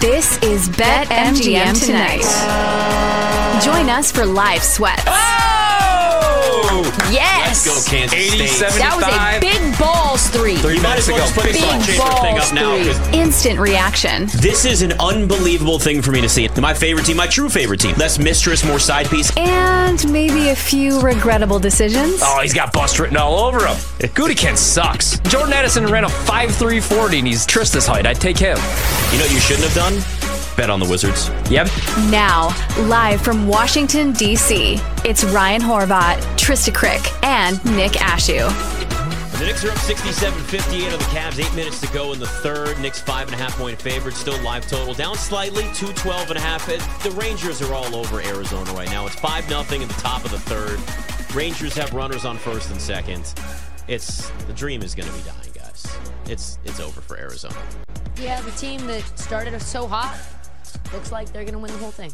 This is Bet MGM tonight. Join us for live sweats. Oh! Yes. Let's go, Kansas 80, State. 75. That was a big balls three. You might as well put Big changer thing balls up now. three. 'cause Instant reaction. This is an unbelievable thing for me to see. My favorite team, my true favorite team. Less mistress, more side piece. And maybe a few regrettable decisions. Oh, he's got bust written all over him. Gudikin sucks. Jordan Addison ran a 5'340 and he's Trista's height. I'd take him. You know what you shouldn't have done? Bet on the Wizards. Yep. Now, live from Washington, D.C., it's Ryan Horvath, Trysta Krick, and Nick Ashooh. The Knicks are up 67-58 on the Cavs. Eight minutes to go in the third. Knicks five and a half point favorite. Still live total. Down slightly, 212 and a half. Uh, the Rangers are all over Arizona right now. It's 5 nothing in the top of the third. Rangers have runners on first and second. It's the dream is going to be dying, guys. It's it's over for Arizona. Yeah, the team that started us so hot looks like they're going to win the whole thing.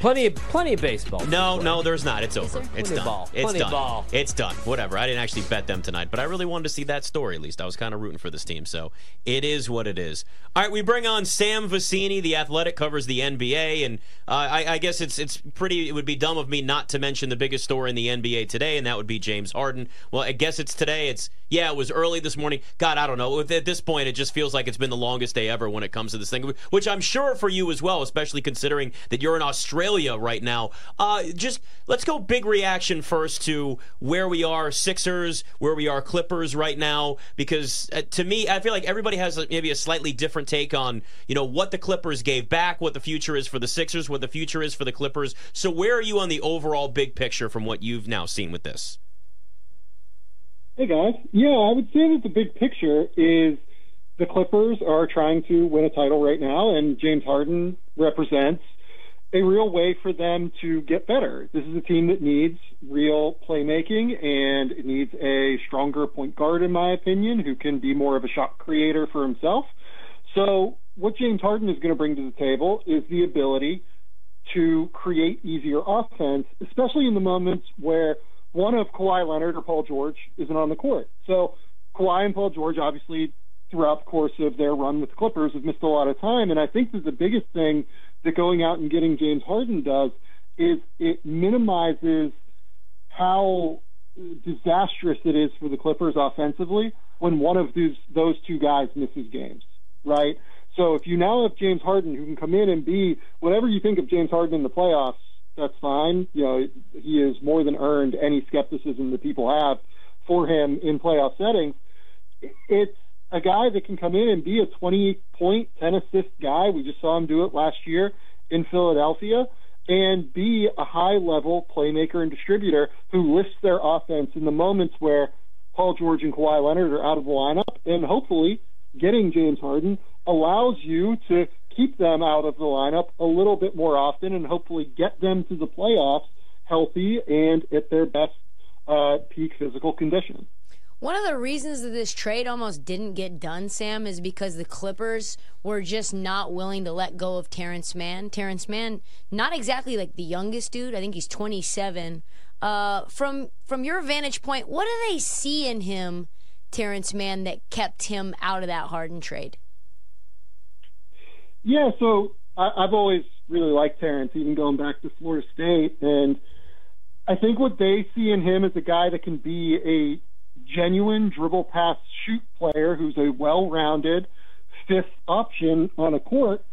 Plenty of plenty of baseball. No, no, there's not. It's over. there? It's Plenty done. ball. It's Plenty done. ball. It's done. Whatever. I didn't actually bet them tonight, but I really wanted to see that story. At least I was kind of rooting for this team. So it is what it is. All right, we bring on Sam Vecenie. The Athletic covers the NBA, and uh, I, I guess it's it's pretty. It would be dumb of me not to mention the biggest story in the NBA today, and that would be James Harden. Well, I guess it's today. It's yeah, it was early this morning. God, I don't know. At this point, it just feels like it's been the longest day ever when it comes to this thing, which I'm sure for you as well, especially considering that you're in Australia right now. Uh, just let's go big reaction first to where we are Sixers, where we are Clippers right now, because uh, to me, I feel like everybody has a, maybe a slightly different take on you know what the Clippers gave back, what the future is for the Sixers, what the future is for the Clippers. So where are you on the overall big picture from what you've now seen with this? Hey guys, yeah, I would say that the big picture is the Clippers are trying to win a title right now, and James Harden represents a real way for them to get better. This is a team that needs real playmaking, and it needs a stronger point guard, in my opinion, who can be more of a shot creator for himself. So, what James Harden is going to bring to the table is the ability to create easier offense, especially in the moments where one of Kawhi Leonard or Paul George isn't on the court. So Kawhi and Paul George, obviously, throughout the course of their run with the Clippers, have missed a lot of time. And I think that the biggest thing that going out and getting James Harden does is it minimizes how disastrous it is for the Clippers offensively when one of these those two guys misses games, right? So if you now have James Harden who can come in and be whatever you think of James Harden in the playoffs, that's fine. You know, he has more than earned any skepticism that people have for him in playoff settings. It's a guy that can come in and be a 20 point, 10 assist guy. We just saw him do it last year in Philadelphia and be a high level playmaker and distributor who lifts their offense in the moments where Paul George and Kawhi Leonard are out of the lineup. And hopefully, getting James Harden allows you to keep them out of the lineup a little bit more often and hopefully get them to the playoffs healthy and at their best uh, peak physical condition. One of the reasons that this trade almost didn't get done, Sam, is because the Clippers were just not willing to let go of Terrence Mann. Terrence Mann, not exactly like the youngest dude. I think he's 27. Uh, from from your vantage point, what do they see in him, Terrence Mann, that kept him out of that Harden trade? Yeah, so I, I've always really liked Terrence, even going back to Florida State, and I think what they see in him is a guy that can be a genuine dribble pass shoot player who's a well-rounded fifth option on a court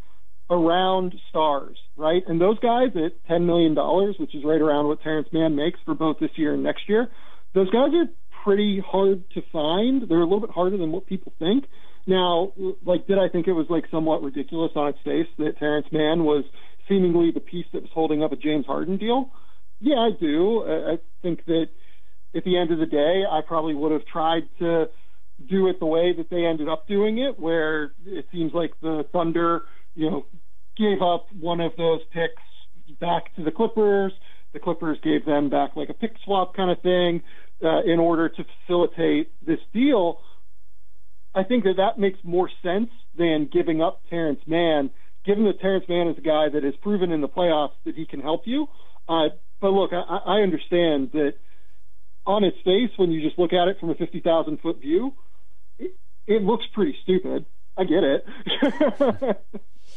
around stars, right? And those guys at $10 million, which is right around what Terrence Mann makes for both this year and next year, those guys are pretty hard to find. They're a little bit harder than what people think. Now, like, did I think it was like somewhat ridiculous on its face that Terrence Mann was seemingly the piece that was holding up a James Harden deal? Yeah, I do. I think that at the end of the day, I probably would have tried to do it the way that they ended up doing it, where it seems like the Thunder, you know, gave up one of those picks back to the Clippers. The Clippers gave them back like a pick swap kind of thing uh, in order to facilitate this deal. I think that that makes more sense than giving up Terrence Mann, given that Terrence Mann is a guy that has proven in the playoffs that he can help you. Uh, but look, I, I understand that on its face, when you just look at it from a 50,000 foot view, it, it looks pretty stupid. I get it.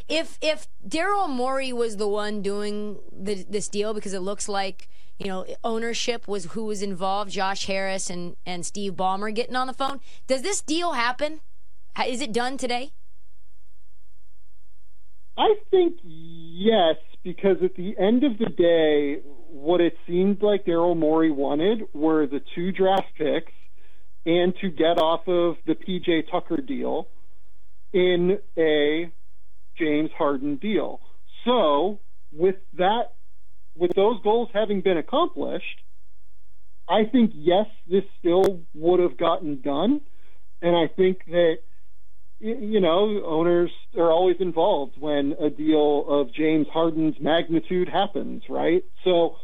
if if Daryl Morey was the one doing the, this deal because it looks like you know ownership was who was involved, Josh Harris and and Steve Ballmer getting on the phone. Does this deal happen? Is it done today? I think yes, because at the end of the day, what it seemed like Daryl Morey wanted were the two draft picks and to get off of the PJ Tucker deal in a James Harden deal. So, with that, with those goals having been accomplished, I think yes, this still would have gotten done, and I think that you know owners are always involved when a deal of James Harden's magnitude happens, right? So,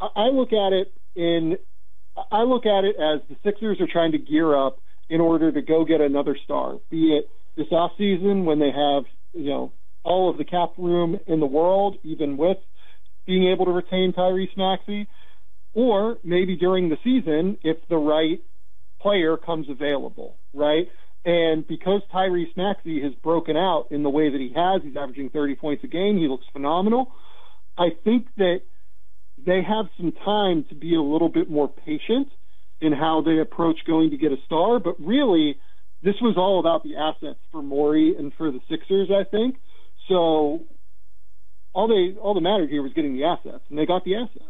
I look at it in I look at it as the Sixers are trying to gear up in order to go get another star, be it this offseason when they have, you know, all of the cap room in the world, even with being able to retain Tyrese Maxey, or maybe during the season if the right player comes available, right? And because Tyrese Maxey has broken out in the way that he has, he's averaging 30 points a game, he looks phenomenal. I think that they have some time to be a little bit more patient in how they approach going to get a star. But really, this was all about the assets for Morey and for the Sixers, I think. So all they all that mattered here was getting the assets, and they got the assets.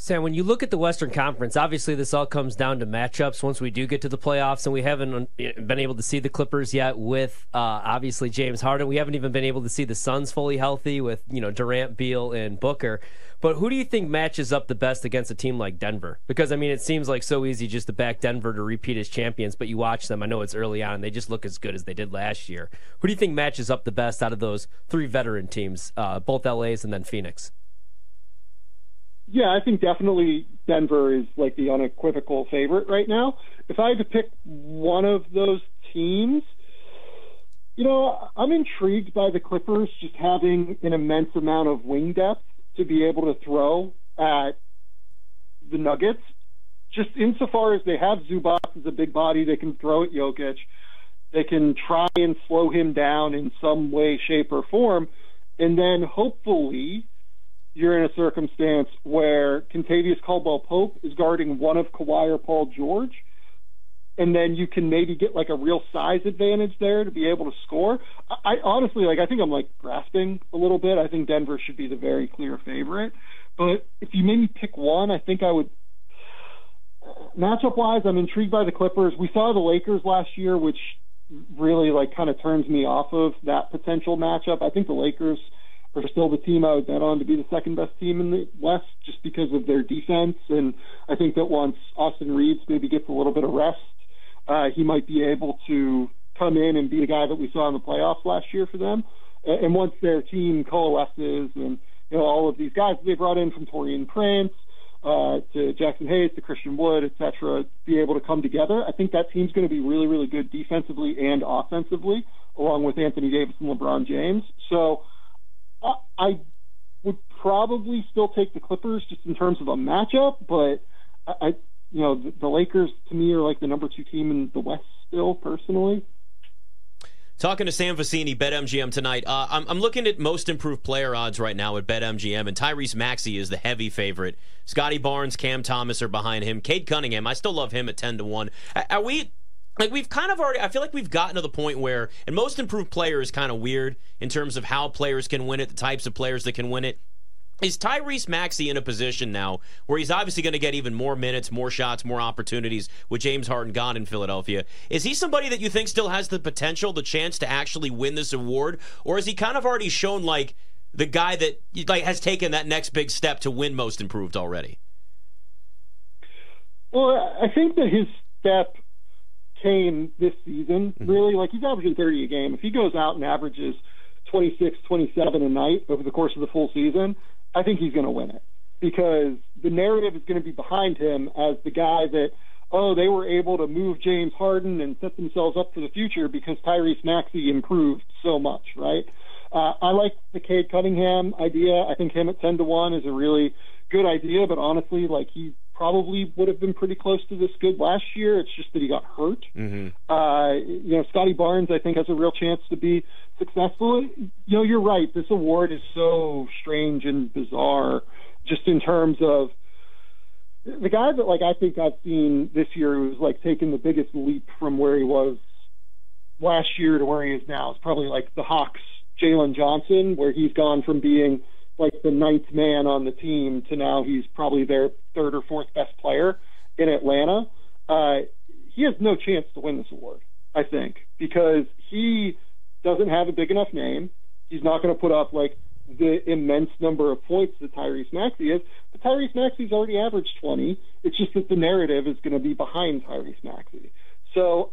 Sam, when you look at the Western Conference, obviously this all comes down to matchups once we do get to the playoffs, and we haven't been able to see the Clippers yet with uh, obviously James Harden. We haven't even been able to see the Suns fully healthy with you know Durant, Beal, and Booker. But who do you think matches up the best against a team like Denver? Because I mean, it seems like so easy just to back Denver to repeat as champions, but you watch them. I know it's early on; and they just look as good as they did last year. Who do you think matches up the best out of those three veteran teams, uh, both LA's and then Phoenix? Yeah, I think definitely Denver is like the unequivocal favorite right now. If I had to pick one of those teams, you know, I'm intrigued by the Clippers just having an immense amount of wing depth to be able to throw at the Nuggets. Just insofar as they have Zubac as a big body, they can throw at Jokic. They can try and slow him down in some way, shape, or form. And then hopefully you're in a circumstance where Kentavious Caldwell Pope is guarding one of Kawhi or Paul George, and then you can maybe get like a real size advantage there to be able to score. I, I honestly like I think I'm like grasping a little bit. I think Denver should be the very clear favorite. But if you made me pick one, I think I would matchup wise, I'm intrigued by the Clippers. We saw the Lakers last year, which really like kind of turns me off of that potential matchup. I think the Lakers are still the team I would bet on to be the second best team in the West just because of their defense. And I think that once Austin Reaves maybe gets a little bit of rest, uh, he might be able to come in and be the guy that we saw in the playoffs last year for them. And once their team coalesces and you know all of these guys they brought in from Taurean Prince uh, to Jaxson Hayes to Christian Wood, et cetera, be able to come together. I think that team's going to be really, really good defensively and offensively, along with Anthony Davis and LeBron James. So I would probably still take the Clippers just in terms of a matchup, but I, you know, the, the Lakers to me are like the number two team in the West still, personally. Talking to Sam Vecenie, BetMGM tonight. Uh, I'm, I'm, looking at most improved player odds right now at BetMGM, and Tyrese Maxey is the heavy favorite. Scottie Barnes, Cam Thomas are behind him. Cade Cunningham, I still love him at 10 to 1. Are we like we've kind of already I feel like we've gotten to the point where and most improved player is kind of weird in terms of how players can win it, the types of players that can win it. Is Tyrese Maxey in a position now where he's obviously going to get even more minutes, more shots, more opportunities with James Harden gone in Philadelphia? Is he somebody that you think still has the potential, the chance to actually win this award, or has he kind of already shown like the guy that like has taken that next big step to win most improved already? Well, I think that his step came this season, mm-hmm. really. Like he's averaging 30 a game. If he goes out and averages 26, 27 a night over the course of the full season, I think he's going to win it because the narrative is going to be behind him as the guy that, oh, they were able to move James Harden and set themselves up for the future because Tyrese Maxey improved so much, right? Uh, I like the Cade Cunningham idea. I think him at 10 to 1 is a really good idea, but honestly, like he's probably would have been pretty close to this good last year. It's just that he got hurt. Mm-hmm. Uh, you know, Scottie Barnes, I think, has a real chance to be successful. You know, you're right. This award is so strange and bizarre, just in terms of the guy that like I think I've seen this year who's like taken the biggest leap from where he was last year to where he is now. It's probably like the Hawks, Jalen Johnson, where he's gone from being like the ninth man on the team to now he's probably their third or fourth best player in Atlanta. Uh, he has no chance to win this award, I think, because he doesn't have a big enough name. He's not going to put up like the immense number of points that Tyrese Maxey is. But Tyrese Maxey's already averaged 20. It's just that the narrative is going to be behind Tyrese Maxey. So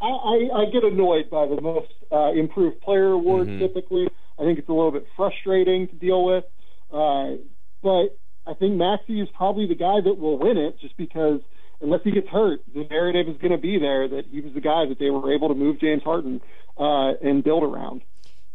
I, I, I get annoyed by the most uh, improved player award Mhm. typically. I think it's a little bit frustrating to deal with. Uh, but I think Maxey is probably the guy that will win it just because unless he gets hurt, the narrative is going to be there that he was the guy that they were able to move James Harden uh, and build around.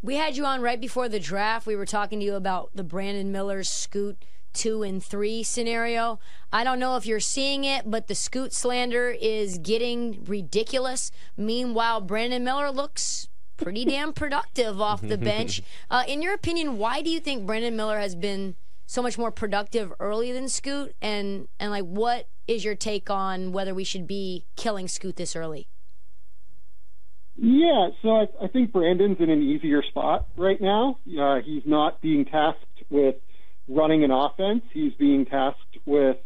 We had you on right before the draft. We were talking to you about the Brandon Miller scoot two and three scenario. I don't know if you're seeing it, but the scoot slander is getting ridiculous. Meanwhile, Brandon Miller looks pretty damn productive off the bench. Uh, in your opinion, why do you think Brandon Miller has been so much more productive early than Scoot? And and like, what is your take on whether we should be killing Scoot this early? Yeah, so I, I think Brandon's in an easier spot right now. Uh, he's not being tasked with running an offense. He's being tasked with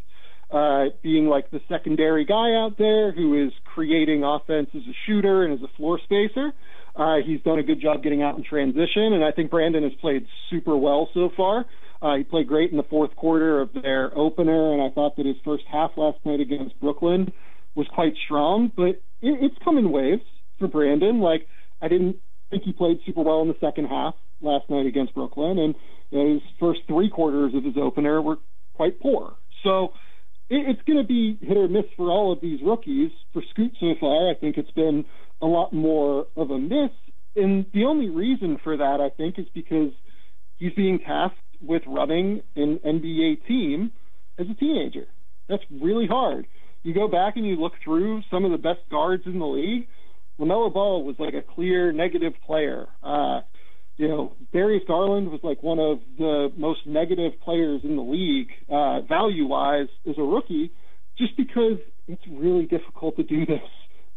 uh, being like the secondary guy out there who is creating offense as a shooter and as a floor spacer. Uh, he's done a good job getting out in transition, and I think Brandon has played super well so far. Uh, he played great in the fourth quarter of their opener, and I thought that his first half last night against Brooklyn was quite strong. But it, it's come in waves for Brandon. Like I didn't think he played super well in the second half last night against Brooklyn, and his first three quarters of his opener were quite poor. So it, it's going to be hit or miss for all of these rookies. For Scoot so far, I think it's been a lot more of a miss. And the only reason for that, I think, is because he's being tasked with running an NBA team as a teenager. That's really hard. You go back and you look through some of the best guards in the league. LaMelo Ball was like a clear negative player. Uh, you know, Darius Garland was like one of the most negative players in the league, uh, value wise, as a rookie, just because it's really difficult to do this.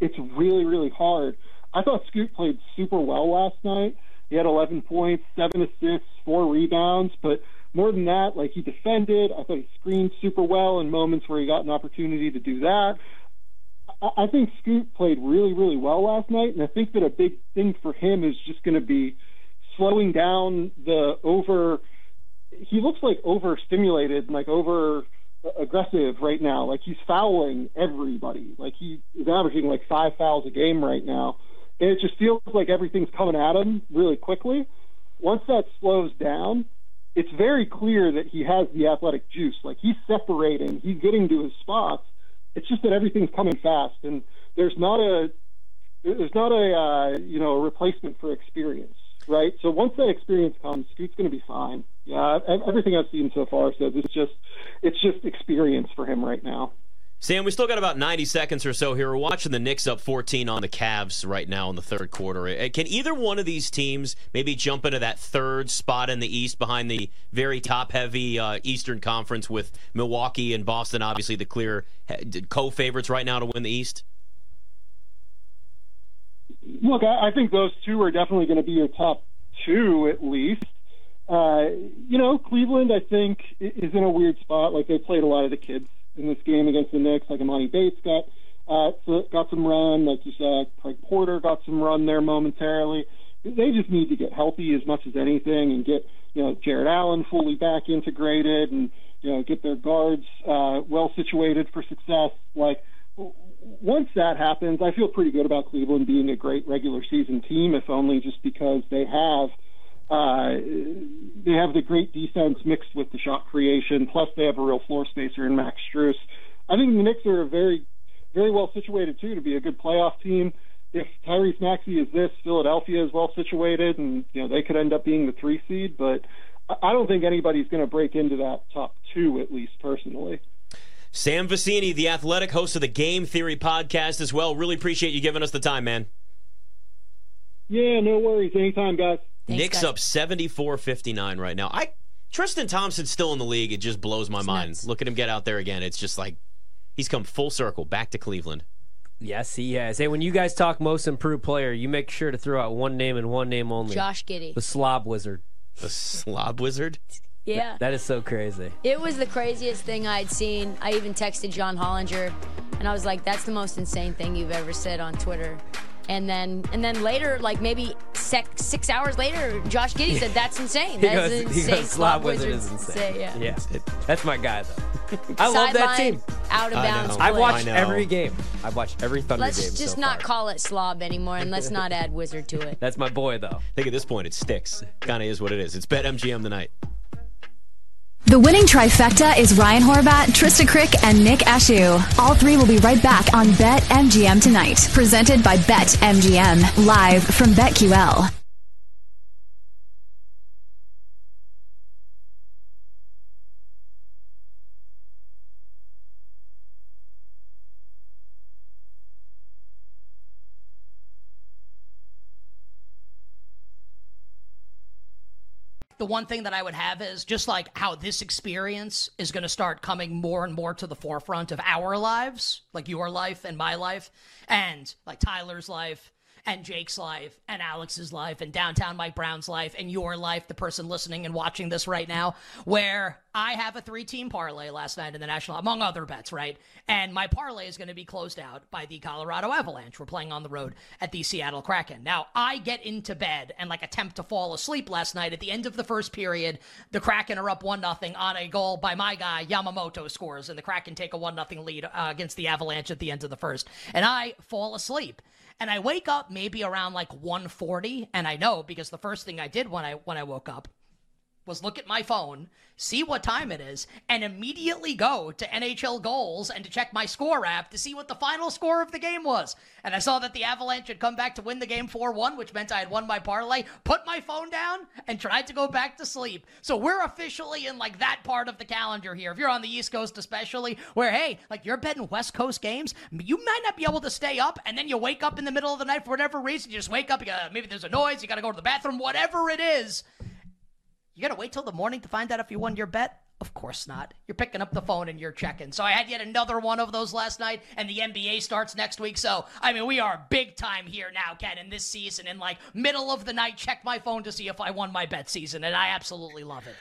It's really, really hard. I thought Scoot played super well last night. He had 11 points, seven assists, four rebounds, but more than that, like he defended. I thought he screened super well in moments where he got an opportunity to do that. I, think Scoot played really, really well last night, and I think that a big thing for him is just going to be slowing down the over. He looks like overstimulated, and like over aggressive right now. Like he's fouling everybody. Like he is averaging like five fouls a game right now. And it just feels like everything's coming at him really quickly. Once that slows down, it's very clear that he has the athletic juice. Like he's separating, he's getting to his spots. It's just that everything's coming fast, and there's not a there's not a uh, you know a replacement for experience, right? So once that experience comes, Scoot's going to be fine. Yeah, everything I've seen so far says it's just it's just experience for him right now. Sam, we still got about 90 seconds or so here. We're watching the Knicks up 14 on the Cavs right now in the third quarter. Uh, Can either one of these teams maybe jump into that third spot in the East behind the very top heavy uh, Eastern Conference with Milwaukee and Boston, obviously the clear co favorites right now to win the East? Look, I think those two are definitely going to be your top two at least. Uh, you know, Cleveland, I think, is in a weird spot. Like they played a lot of the kids in this game against the Knicks. Like Emoni Bates got uh, got some run, like you said. Craig Porter got some run there momentarily. They just need to get healthy as much as anything, and get you know Jarrett Allen fully back integrated, and you know get their guards uh, well situated for success. Like once that happens, I feel pretty good about Cleveland being a great regular season team, if only just because they have uh, they have the great defense mixed with the shot creation. Plus, they have a real floor spacer in Max Strus. I think the Knicks are very, very well situated too to be a good playoff team. If Tyrese Maxey is this, Philadelphia is well situated, and you know they could end up being the three seed. But I don't think anybody's going to break into that top two, at least personally. Sam Vecenie, the athletic host of the Game Theory podcast as well. Really appreciate you giving us the time, man. Yeah, no worries. Anytime, guys. Thanks, Knicks guys. up 74-59 right now. I Tristan Thompson's still in the league. It just blows my mind. nuts. Look at him get out there again. It's just like he's come full circle back to Cleveland. Yes, he has. Hey, when you guys talk most improved player, you make sure to throw out one name and one name only. Josh Giddey. The Slob Wizard. The slob wizard. Yeah. That is so crazy. It was the craziest thing I'd seen. I even texted John Hollinger, and I was like, "That's the most insane thing you've ever said on Twitter." And then, and then later, like maybe sec- six hours later, Josh Giddey said, "That's insane. He That's goes, an he insane goes, Slob Wizard Wizard is to insane. say." Yeah. Yeah, that's my guy though. I love that team. Out of I bounds. know. I play. watched know. every game. I've watched every Thunder Game. Let's just so not far. call it slob anymore, and let's not add wizard to it. That's my boy though. I think at this point it sticks. Kind of is what it is. It's Bet MGM tonight. The winning trifecta is Ryan Horvath, Trysta Krick, and Nick Ashooh. All three will be right back on Bet MGM tonight. Presented by Bet MGM. Live from BetQL. The one thing that I would have is just like how this experience is going to start coming more and more to the forefront of our lives, like your life and my life, and like Tyler's life and Jake's life and Alex's life and downtown Mike Brown's life and your life, the person listening and watching this right now, where I have a three team parlay last night in the national, among other bets, right? And my parlay is going to be closed out by the Colorado Avalanche. We're playing on the road at the Seattle Kraken. Now, I get into bed and like attempt to fall asleep last night at the end of the first period. The Kraken are up 1 0 on a goal by my guy, Yamamoto scores, and the Kraken take a 1 0 lead uh, against the Avalanche at the end of the first. And I fall asleep and I wake up maybe around like 1:40 and I know because the first thing I did when I when I woke up was look at my phone, see what time it is, and immediately go to NHL goals and to check my score app to see what the final score of the game was. And I saw that the Avalanche had come back to win the game 4-1, which meant I had won my parlay, put my phone down, and tried to go back to sleep. So we're officially in like that part of the calendar here. If you're on the East Coast especially, where hey, like you're betting West Coast games, you might not be able to stay up, and then you wake up in the middle of the night for whatever reason, you just wake up, you got maybe there's a noise, you gotta go to the bathroom, whatever it is. You gotta wait till the morning to find out if you won your bet? Of course not. You're picking up the phone and you're checking. So I had yet another one of those last night, and the NBA starts next week. So, I mean, we are big time here now, Ken, in this season. In like middle of the night, check my phone to see if I won my bet season, and I absolutely love it.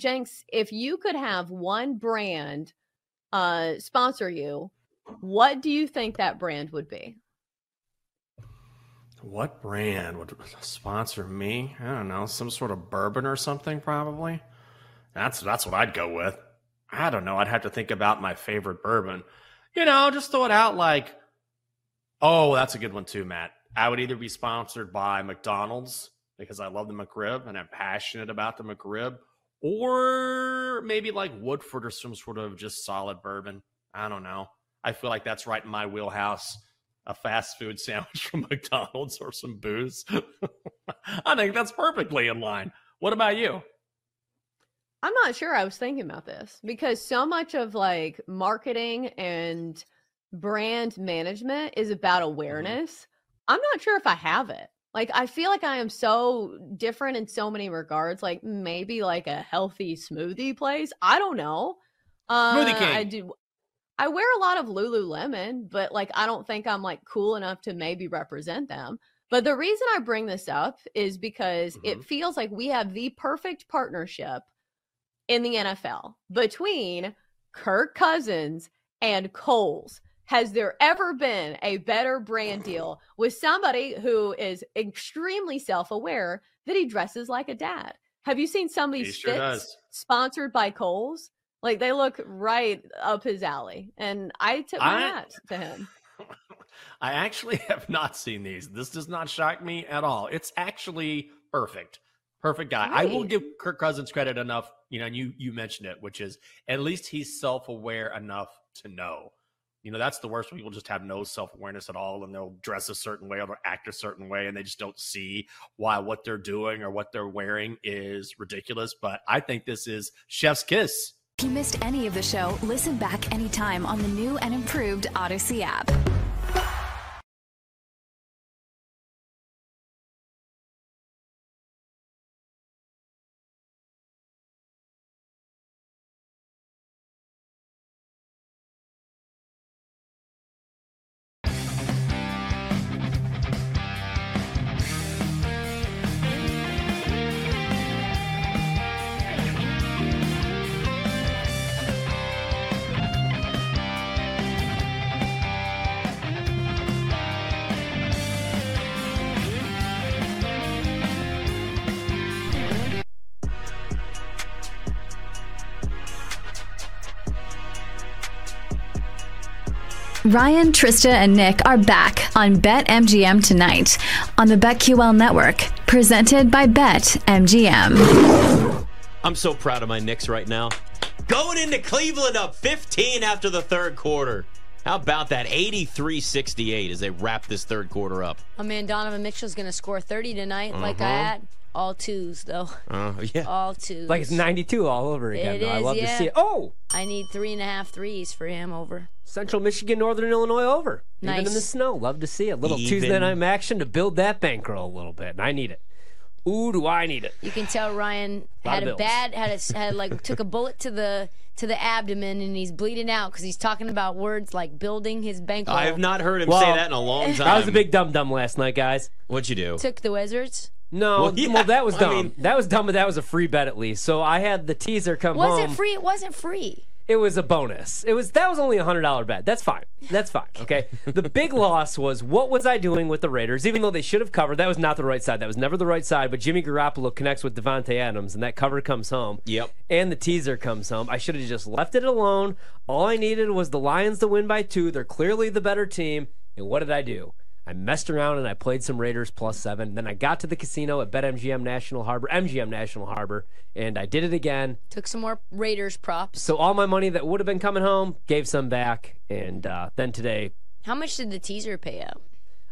Jenks, if you could have one brand uh, sponsor you, what do you think that brand would be? What brand would sponsor me? I don't know, some sort of bourbon or something, probably. That's that's what I'd go with. I don't know. I'd have to think about my favorite bourbon. You know, just throw it out like, oh, that's a good one too, Matt. I would either be sponsored by McDonald's because I love the McRib and I'm passionate about the McRib, or maybe like Woodford or some sort of just solid bourbon. I don't know. I feel like that's right in my wheelhouse. A fast food sandwich from McDonald's or some booze. I think that's perfectly in line. What about you? I'm not sure. I was thinking about this because so much of like marketing and brand management is about mm-hmm. awareness. I'm not sure if I have it. Like I feel like I am so different in so many regards. Like maybe like a healthy smoothie place. I don't know. Uh, Smoothie King. I do. I wear a lot of Lululemon, but like I don't think I'm like cool enough to maybe represent them. But the reason I bring this up is because it feels like we have the perfect partnership in the NFL between Kirk Cousins and Kohl's. Has there ever been a better brand deal with somebody who is extremely self aware that he dresses like a dad? Have you seen some of these sure fits does. sponsored by Kohl's? Like they look right up his alley, and I tip my I- hat to him. I actually have not seen these. This does not shock me at all. It's actually perfect. Perfect guy. I will give Kirk Cousins credit enough, you know, and you you mentioned it, which is at least he's self-aware enough to know. You know, that's the worst people just have no self-awareness at all and they'll dress a certain way or act a certain way and they just don't see why what they're doing or what they're wearing is ridiculous. But I think this is Chef's Kiss. If you missed any of the show, listen back anytime on the new and improved Audacy app. Ryan, Trista, and Nick are back on BetMGM tonight on the BetQL network, presented by BetMGM. I'm so proud of my Knicks right now. Going into Cleveland up 15 after the third quarter. How about that? 83 68 as they wrap this third quarter up. My man Donovan Mitchell's going to score 30 tonight, like I Uh-huh. had. All twos, though. Uh, yeah. All twos. Like it's 92 all over again. It though. I is, love to see it. Oh, I need three and a half threes for him over. Central Michigan, Northern Illinois over. Even in the snow. Love to see it. Little Tuesday night action to build that bankroll a little bit. And I need it. Ooh, do I need it? You can tell Ryan Lot had a bad had a had like took a bullet to the to the abdomen and he's bleeding out because he's talking about words like building his bankroll. I have not heard him Well, say that in a long time. I was a big dum dum last night, guys. What'd you do? Took the Wizards. No, Well, yeah, well, that was I dumb. mean- that was dumb, but that was a free bet at least. So I had the teaser come Was home. Was it free? It wasn't free. It was a bonus. It was that was only a hundred dollar bet. That's fine. That's fine. Okay. The big loss was what was I doing with the Raiders? Even though they should have covered, that was not the right side. That was never the right side. But Jimmy Garoppolo connects with Davante Adams, and that cover comes home. Yep. And the teaser comes home. I should have just left it alone. All I needed was the Lions to win by two. They're clearly the better team. And what did I do? I messed around and I played some Raiders plus seven. Then I got to the casino at BetMGM National Harbor, MGM National Harbor, and I did it again. Took some more Raiders props. So all my money that would have been coming home, gave some back, and uh, then today, How much did the teaser pay out?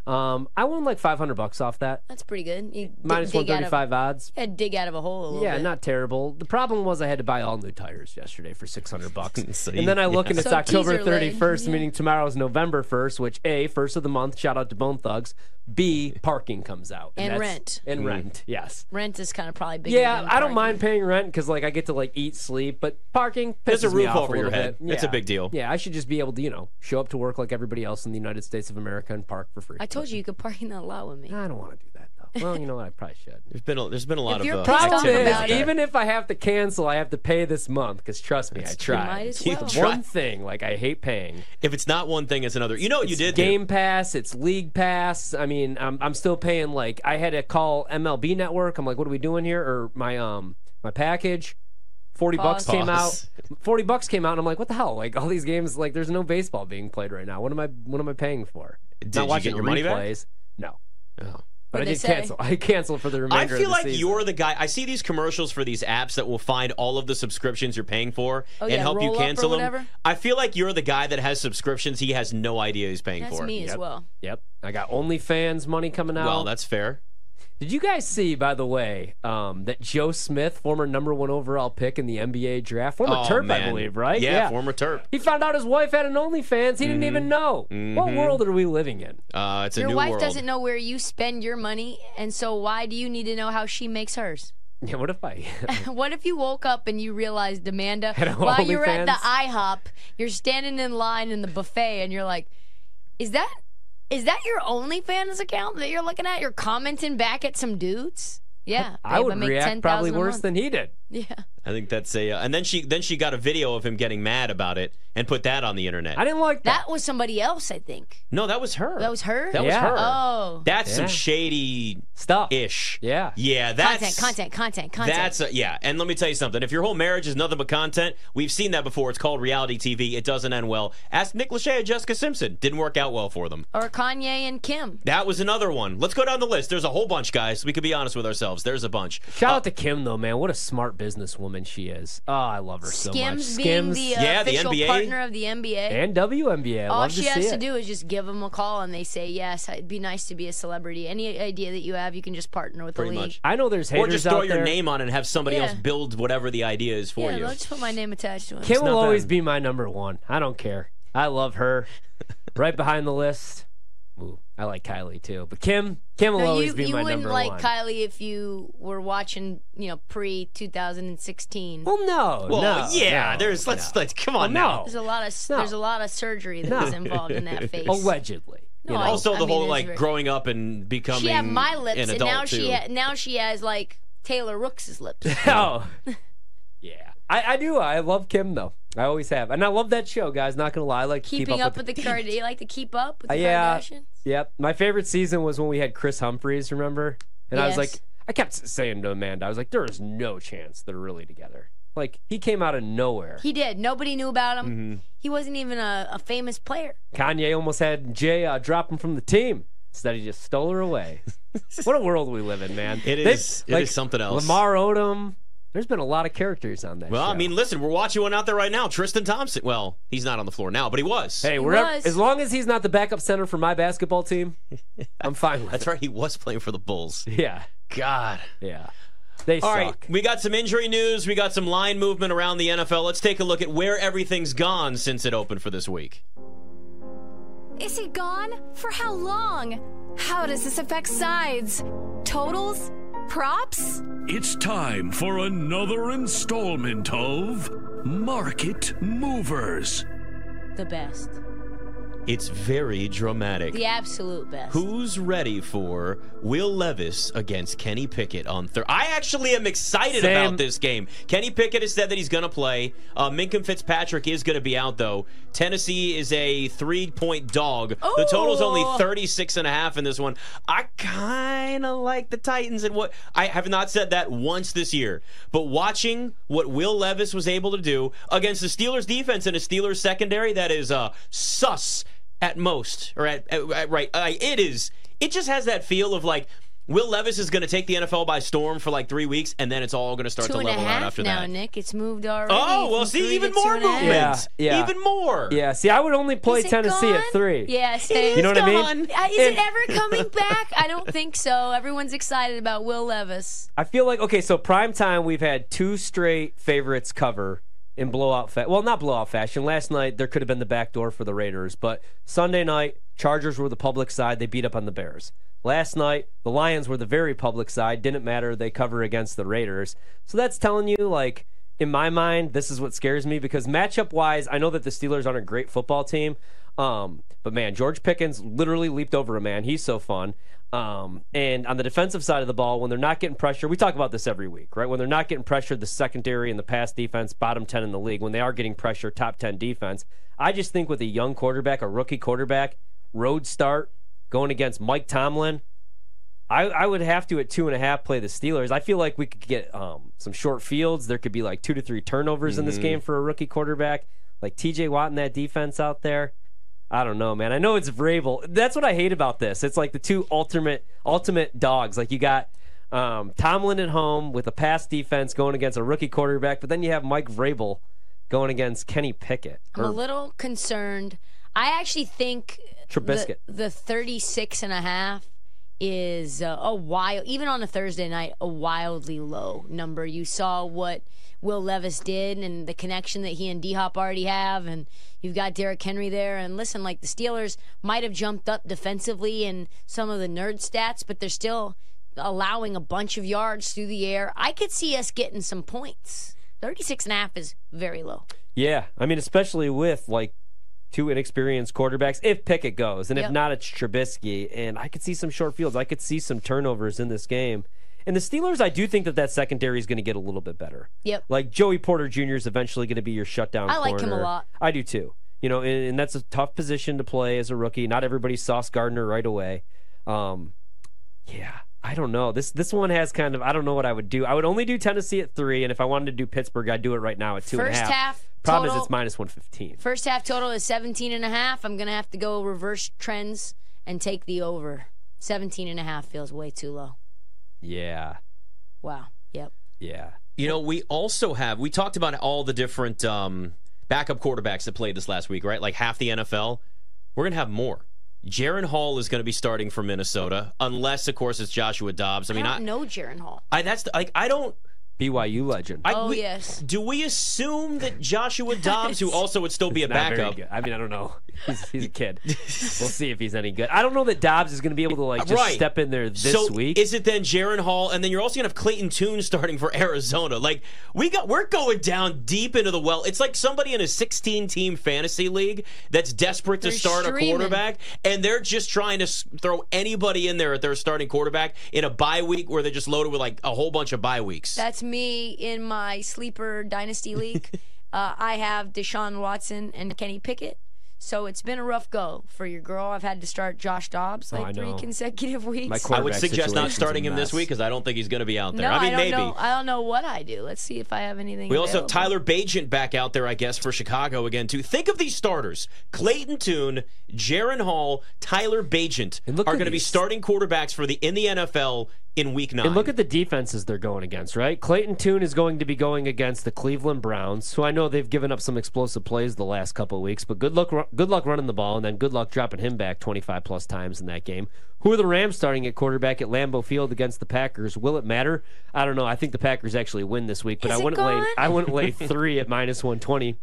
Um, I won like 500 bucks off that, That's pretty good. You minus dig, dig out of, 135 odds. you had to dig out of a hole a little Yeah, bit. not terrible. The problem was I had to buy all new tires yesterday for 600 bucks. So and then I look yeah. and it's So October 31st, yeah. meaning tomorrow's November 1st, which A, first of the month, shout out to Bone Thugs. B, parking comes out. And that's- rent. And Mm. rent, yes. Rent is kind of probably bigger. Yeah, than I don't mind paying rent because like I get to like eat, sleep, but parking There's a pisses me roof off over a your head. bit. It's a big deal. Yeah, I should just be able to you know show up to work like everybody else in the United States of America and park for free. I told you you could park in that lot with me. I don't want to do that though. Well, you know what? I probably should. There's been a, there's been a lot If of you're uh, Problem is, about like it. that. even if I have to cancel, I have to pay this month. Because trust me, I tried. You well. tried. One thing, like I hate paying. if it's not one thing, it's another. You know what you It's did? do? Game Pass, it's League Pass. I mean, I'm I'm still paying. Like I had to call MLB Network. I'm like, what are we doing here? Or my um my package. Forty bucks Pause. came out. Forty bucks came out, and I'm like, what the hell? Like all these games, like there's no baseball being played right now. What am I? What am I paying for? Did Not you watching get your money back? No, Oh. But I What'd did say? cancel. I canceled for the remainder. I feel of the like season. you're the guy. I see these commercials for these apps that will find all of the subscriptions you're paying for Oh, and yeah, help you roll up or cancel them. I feel like you're the guy that has subscriptions he has no idea he's paying That's for. me as Yep. well. Yep, I got OnlyFans money coming out. Well, that's fair. Did you guys see, by the way, um, that Joe Smith, former number one overall pick in the NBA draft, former Oh, Terp, I believe, right? Yeah, former Terp. He found out his wife had an OnlyFans. He didn't even know. What world are we living in? Uh, it's a Your new wife world. doesn't know where you spend your money, and so why do you need to know how she makes hers? Yeah, what if I? what if you woke up and you realized, Amanda, Had a while you're at the IHOP, you're standing in line in the buffet, and you're like, "Is that is that your OnlyFans account that you're looking at? You're commenting back at some dudes." Yeah, I would make react 10,000 probably worse than he did. Yeah. I think that's a. Uh, and then she then she got a video of him getting mad about it and put that on the internet. I didn't like that. That was somebody else, I think. no, that was her. That was her? That Yeah. was her. Oh. That's some shady Stuff. ish. Yeah. Yeah, that's content, content, content, content. That's a, yeah, and let me tell you something. If your whole marriage is nothing but content, we've seen that before. It's called reality TV. It doesn't end well. Ask Nick Lachey and Jessica Simpson. Didn't work out well for them. or Kanye and Kim. That was another one. Let's go down the list. There's a whole bunch, guys. We could be honest with ourselves. There's a bunch. Shout out to Kim though, man. What a smart businesswoman she is. Oh, I love her so much. Skims being the uh, Yeah, the official NBA. partner of the NBA. and WNBA. I All love she to has see to it. do is just give them a call and they say, yes, it'd be nice to be a celebrity. Any idea that you have, you can just partner with Pretty the league. much. I know there's haters Or just throw out your there. name on it and have somebody Yeah. else build whatever the idea is for yeah, you. I'll just put my name attached to it. Kim will not always bad. be my number one. I don't care. I love her. right behind the list. Ooh, I like Kylie too, but Kim, Kim will No, always you, be you my wouldn't like. Kylie if you were watching, you know, pre 2016. well, no, well, no, yeah. no, there's let's no. let's come on Well, now. no. There's a lot of No. there's a lot of surgery that No. was involved in that face. allegedly. You No, know? Also, the mean, whole it's like very- growing up and becoming She had my lips, an and now too. she ha- now she has like Taylor Rooks' lips. oh, yeah. I, I do. I love Kim though. I always have, and I love that show, guys. Not gonna lie, I like Keeping keep up with the Kardashians. You like to keep up with Uh, the yeah. Kardashians? Yep. My favorite season was when we had Kris Humphries, remember? And I was like, I kept saying to Amanda, I was like, there is no chance they're really together. Like, he came out of nowhere. He did. Nobody knew about him. Mm-hmm. He wasn't even a, a famous player. Kanye almost had Jay uh, drop him from the team. Instead, he just stole her away. what a world we live in, man. It They- is- it is something else. Lamar Odom. There's been a lot of characters on that Well, show. I mean, listen, we're watching one out there right now. Tristan Thompson. Well, he's not on the floor now, but he was. hey, He wherever, was. as long as he's not the backup center for my basketball team, I'm fine with That's it. right. He was playing for the Bulls. Yeah, God. yeah. They All suck. right, we got some injury news. We got some line movement around the NFL. Let's take a look at where everything's gone since it opened for this week. Is he gone? For how long? How does this affect sides? Totals? Props? It's time for another installment of Market Movers. The best. It's very dramatic. The absolute best. Who's ready for Will Levis against Kenny Pickett on Thursday? I actually am excited Same. about this game. Kenny Pickett has said that he's going to play. Uh, Minkah Fitzpatrick is going to be out, though. Tennessee is a three point dog. The total's only Oh. 36 and a half in this one. I kind of like the Titans and what I have not said that once this year, but watching what Will Levis was able to do against the Steelers defense and a Steelers secondary that is uh, sus at most, or at, at- at- right. Uh, it is. It just has that feel of like Will Levis is going to take the NFL by storm for like three weeks, and then it's all going to start Two to and a level out half after now, that. Nick. It's moved already. Oh well, see even more and movement. Yeah, yeah. even more. Yeah, see, I would only play Is it Tennessee at gone? three. Yeah, same. You know what I mean? gone. Uh, is it And- ever coming back? I don't think so. Everyone's excited about Will Levis. I feel like okay, so prime time we've had two straight favorites cover in blowout fa- well, not blowout fashion. Last night there could have been the back door for the Raiders, but Sunday night Chargers were the public side. They beat up on the Bears. Last night the Lions were the very public side. Didn't matter. They cover against the Raiders. So that's telling you like in my mind this is what scares me because matchup wise, I know that the Steelers aren't a great football team. Um, but man, George Pickens literally leaped over a man. He's so fun. Um, and on the defensive side of the ball, when they're not getting pressure, we talk about this every week, right? When they're not getting pressure, the secondary and the pass defense, bottom 10 in the league. When they are getting pressure, top 10 defense. I just think with a young quarterback, a rookie quarterback, road start, going against Mike Tomlin, I, I would have to at two and a half play the Steelers. I feel like we could get um, some short fields. There could be like two to three turnovers in this game for a rookie quarterback. Like TJ Watt and that defense out there. I don't know, man. I know it's Vrabel. That's what I hate about this. It's like the two ultimate ultimate dogs. Like you got um, Tomlin at home with a pass defense going against a rookie quarterback, but then you have Mike Vrabel going against Kenny Pickett. I'm a little concerned. I actually think Trubisky. the, the 36 and a half is uh, a wild, even on a Thursday night, a wildly low number. You saw what Will Levis did and the connection that he and D Hop already have, and you've got Derrick Henry there. And listen, like the Steelers might have jumped up defensively in some of the nerd stats, but they're still allowing a bunch of yards through the air. I could see us getting some points. 36 and a half is very low. Yeah, I mean, especially with like two inexperienced quarterbacks, if Pickett goes, and if not, it's Trubisky. And I could see some short fields. I could see some turnovers in this game. And the Steelers, I do think that that secondary is going to get a little bit better. Yep. Like Joey Porter Jr. is eventually going to be your shutdown. I like him a lot. I do too. You know, and, and that's a tough position to play as a rookie. Not everybody Sauce Gardner right away. Um, yeah, I don't know. This this one has kind of I don't know what I would do. I would only do Tennessee at three, and if I wanted to do Pittsburgh, I'd do it right now at two and a First half. half, Problem total- is it's minus one fifteen. First half total is 17 and a half. I'm going to have to go reverse trends and take the over. 17 and a half feels way too low. Yeah, Wow. Yep. yeah. You know, we also have we talked about all the different um, backup quarterbacks that played this last week, right? Like half the NFL. We're gonna have more. Jaren Hall is going to be starting for Minnesota, unless, of course, it's Joshua Dobbs. I mean, I I, don't know Jaren Hall. I that's the, like I don't. BYU legend. I, Oh, we- yes. Do we assume that Joshua Dobbs, who also would still be a backup. I mean, I don't know. He's, he's a kid. we'll see if he's any good. I don't know that Dobbs is going to be able to like just Right. step in there this so week. is it then Jaren Hall, and then you're also gonna have Clayton Tune starting for Arizona? Like we got, we're going down deep into the well. It's like somebody in a 16 team fantasy league that's desperate to They're start streaming. a quarterback, and they're just trying to throw anybody in there at their starting quarterback in a bye week where they're just loaded with like a whole bunch of bye weeks. That's me in my sleeper dynasty league. uh, I have Deshaun Watson and Kenny Pickett. So it's been a rough go for your girl. I've had to start Josh Dobbs Oh, like I three consecutive weeks. I would suggest not starting him this week because I don't think he's going to be out there. no, I mean, don't maybe. know. I don't know what I do. Let's see if I have anything. We also have. Tyler Bagent back out there, I guess, for Chicago again, too. Think of these starters Clayton Tune, Jaren Hall, Tyler Bagent are going to be starting quarterbacks for the in the NFL in week nine. And look at the defenses they're going against, right? Clayton Tune is going to be going against the Cleveland Browns, who I know they've given up some explosive plays the last couple of weeks, but good luck, good luck running the ball, and then good luck dropping him back 25 plus times in that game. Who are the Rams starting at quarterback at Lambeau Field against the Packers? Will it matter? I don't know. I think the Packers actually win this week, but Is I wouldn't lay? I wouldn't lay three at minus 120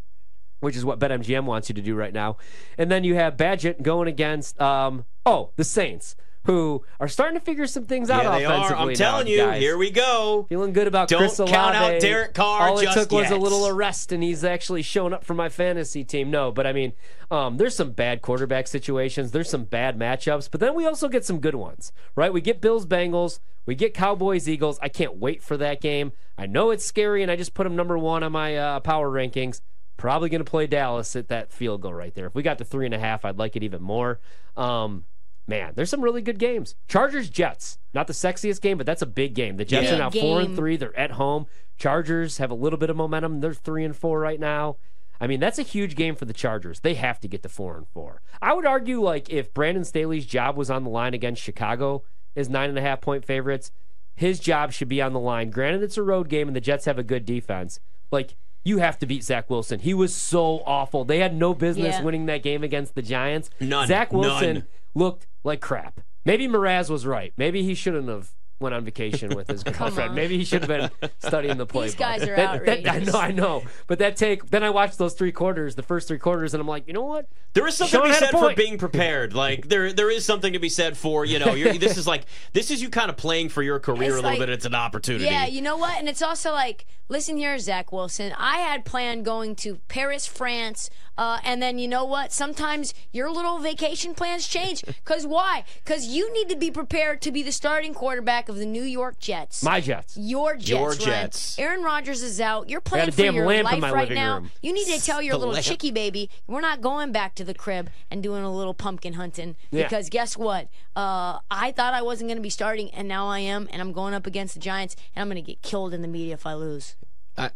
which is what BetMGM wants you to do right now. And then you have Badgett going against, um, oh, the Saints, who are starting to figure some things out yeah, they are. I'm telling you, guys. here we go. Feeling good about Don't Chris count out Derek Carr All it took was a little arrest, and he's actually showing up for my fantasy team. No, but I mean, um, there's some bad quarterback situations. There's some bad matchups, but then we also get some good ones, right? We get Bills, Bengals. We get Cowboys, Eagles. I can't wait for that game. I know it's scary, and I just put them number one on my uh, power rankings. Probably going to play Dallas at that field goal right there. If we got to three and a half, I'd like it even more. Um, man, there's some really good games. Chargers, Jets. Not the sexiest game, but that's a big game. The Jets Yeah. are now Big four and three. They're at home. Chargers have a little bit of momentum. They're three and four right now. I mean, that's a huge game for the Chargers. They have to get to four and four. I would argue, like, if Brandon Staley's job was on the line against Chicago as nine and a half point favorites, his job should be on the line. Granted, it's a road game and the Jets have a good defense. Like, you have to beat Zach Wilson. He was so awful. They had no business Yeah. winning that game against the Giants. None. Zach Wilson None. looked like crap. Maybe Mraz was right. Maybe he shouldn't have went on vacation with his girlfriend. Maybe he should have been studying the playbook. These guys are That- that- I know, I know. But that take, then I watched those three quarters, the first three quarters, and I'm like, you know what? There is something Sean to be said for being prepared. Like there, there is something to be said for you know. You're, this is like this is you kind of playing for your career It's a little like- bit. It's an opportunity. Yeah, you know what? And it's also like, listen here, Zach Wilson. I had planned going to Paris, France, uh, and then you know what? Sometimes your little vacation plans change. Cause why? Cause you need to be prepared to be the starting quarterback of the New York Jets. My Jets. your Jets. Your Ryan. Jets. Aaron Rodgers is out. You're playing for your lamp in life my right now. room. You need to tell your The little lamp. chickie baby, we're not going back to the crib and doing a little pumpkin hunting. Yeah. Because guess what? Uh, I thought I wasn't going to be starting, and now I am, and I'm going up against the Giants, and I'm going to get killed in the media if I lose. Uh,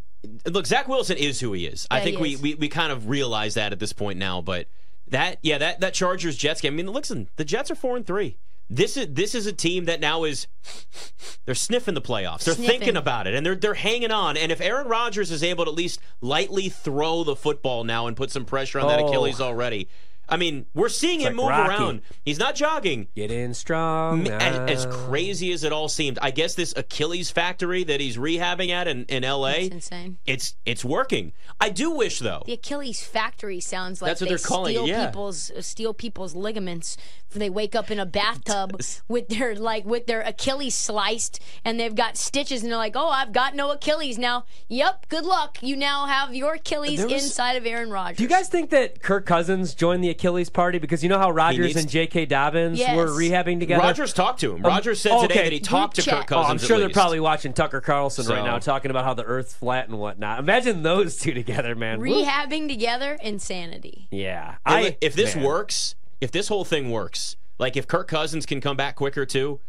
look, Zach Wilson is who he is. I think he we, is. we we kind of realize that at this point now. But that yeah, that that Chargers Jets game. I mean, listen, the Jets are four and three. This is this is a team that now is they're sniffing the playoffs. They're Sniffing. thinking about it and they're they're hanging on. And if Aaron Rodgers is able to at least lightly throw the football now and put some pressure on that Oh. Achilles already. I mean, we're seeing him like move Rocky. around. He's not jogging. Get in strong. And as now. crazy as it all seemed, I guess this Achilles factory that he's rehabbing at in, in LA, It's insane. it's it's working. I do wish though. The Achilles factory sounds like That's what they they're calling it, steal yeah. people's uh, steal people's ligaments. They wake up in a bathtub with their like with their Achilles sliced, and they've got stitches, and they're like, "Oh, I've got no Achilles now." Yep, good luck. You now have your Achilles was- inside of Aaron Rodgers. Do you guys think that Kirk Cousins joined the Achilles party? Because you know how Rodgers and J.K. Dobbins Yes. were rehabbing together. Rodgers talked to him. Um, Rodgers said today okay. that he talked to Group Kirk chat. Oh, Cousins. I'm sure at they're least. probably watching Tucker Carlson right now, talking about how the Earth's flat and whatnot. Imagine those two together, man. Woo. Rehabbing together, insanity. Yeah, If- I, if this man. works, if this whole thing works, like if Kirk Cousins can come back quicker too,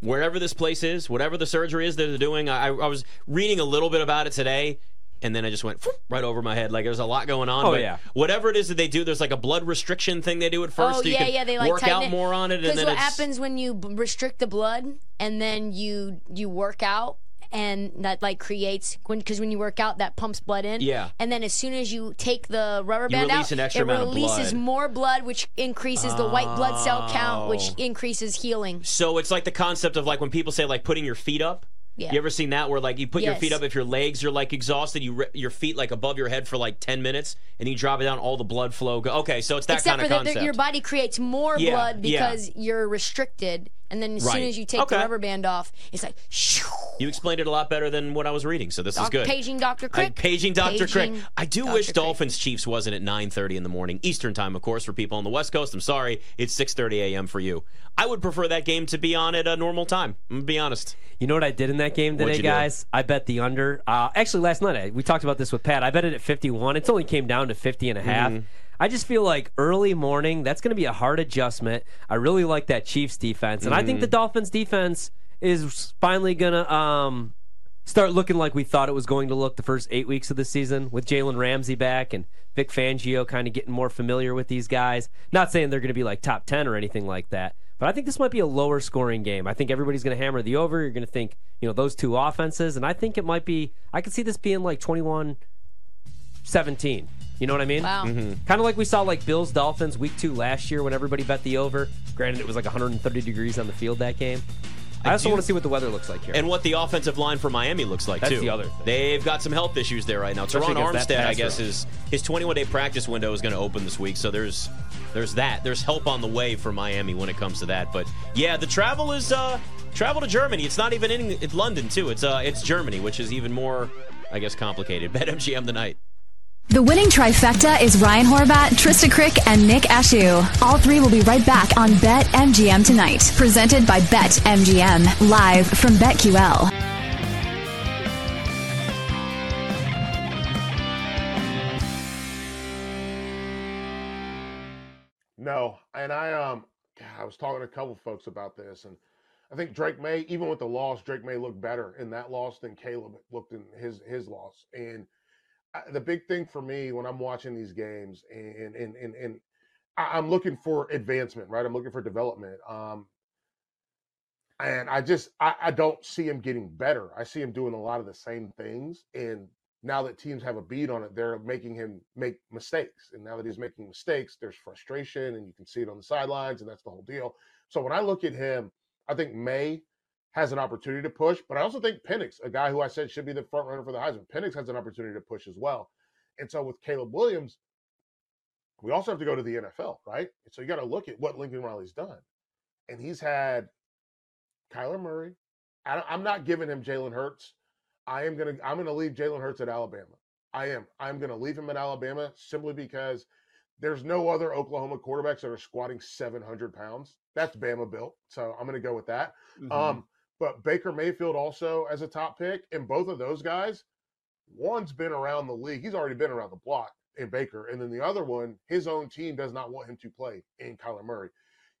wherever this place is, whatever the surgery is that they're doing, I, I was reading a little bit about it today. And then I just went right over my head. Like there's a lot going on. Oh, but yeah. Whatever it is that they do, there's like a blood restriction thing they do at first. oh so you yeah, can yeah. They like work out it. more on it, and Because then what it's, happens when you restrict the blood and then you you work out and that like creates when because when you work out that pumps blood in. Yeah. And then as soon as you take the rubber band out, an extra it amount of releases blood. more blood, which increases the white blood cell count, which Oh. increases healing. So it's like the concept of like when people say like putting your feet up. Yeah. You ever seen that where like you put your feet up if your legs are like exhausted, you your feet like above your head for like 10 minutes and you drop it down all the blood flow go. Okay, so it's that Except kind for of concept. that your body creates more Yeah, blood yeah. because you're restricted, and then as soon as you take Okay. the rubber band off, it's like. shoo. You explained it a lot better than what I was reading, so this is good. Paging Dr. I- Krick. paging Dr. Krick. I do Dr. wish Krick. Dolphins Chiefs wasn't at 9:30 in the morning Eastern time, of course, for people on the West Coast. I'm sorry, it's 6:30 a.m. for you. I would prefer that game to be on at a normal time. I'm gonna be honest. You know what I did in that game today, you do? guys? I bet the under. Uh, actually, last night I, we talked about this with Pat. I bet it at 51. It's only came down to 50 and a half. Mm-hmm. I just feel like early morning, that's going to be a hard adjustment. I really like that Chiefs defense. And I think the Mm-hmm. Dolphins defense is finally going to um, start looking like we thought it was going to look the first eight weeks of the season with Jalen Ramsey back and Vic Fangio kind of getting more familiar with these guys. Not saying they're going to be like top 10 or anything like that. But I think this might be a lower scoring game. I think everybody's going to hammer the over. You're going to think, you know, those two offenses. And I think it might be, I could see this being like 21 17. You know what I mean? Wow. Mm-hmm. Kind of like we saw like Bills Dolphins week two last year when everybody bet the over. Granted, it was like 130 degrees on the field that game. I also do- want to see what the weather looks like here. And what the offensive line for Miami looks like That's too. the other thing. They've got some health issues there right now. Especially Terron Armstead, I guess, is his 21 day practice window is going to open this week. So there's there's that. There's help on the way for Miami when it comes to that. But yeah, the travel is uh travel to Germany. It's not even in it's London too. It's uh it's Germany, which is even more I guess complicated. Bet MGM tonight. The winning trifecta is Ryan Horvath, Trysta Krick, and Nick Ashooh. All three will be right back on Bet MGM tonight. Presented by Bet MGM. Live from BetQL. No, and I um, I was talking to a couple folks about this, and I think Drake Maye, even with the loss, Drake Maye looked better in that loss than Caleb looked in his his loss. And the big thing for me when I'm watching these games, and and and and I'm looking for advancement, right? I'm looking for development. Um, and I just I, I don't see him getting better. I see him doing a lot of the same things, and now that teams have a beat on it, they're making him make mistakes. And now that he's making mistakes, there's frustration, and you can see it on the sidelines, and that's the whole deal. So when I look at him, I think Maye has an opportunity to push, but I also think Penix, a guy who I said should be the front runner for the Heisman, Penix has an opportunity to push as well. And so with Caleb Williams, we also have to go to the NFL, right? So you got to look at what Lincoln Riley's done. And he's had Kyler Murray. I don't, I'm not giving him Jalen Hurts. I am gonna I'm gonna leave Jalen Hurts at Alabama. I am. I'm gonna leave him at Alabama simply because there's no other Oklahoma quarterbacks that are squatting 700 pounds. That's Bama built. So I'm gonna go with that. Um, but Baker Mayfield also as a top pick, and both of those guys, one's been around the league. He's already been around the block in Baker, and then the other one, his own team does not want him to play in Kyler Murray.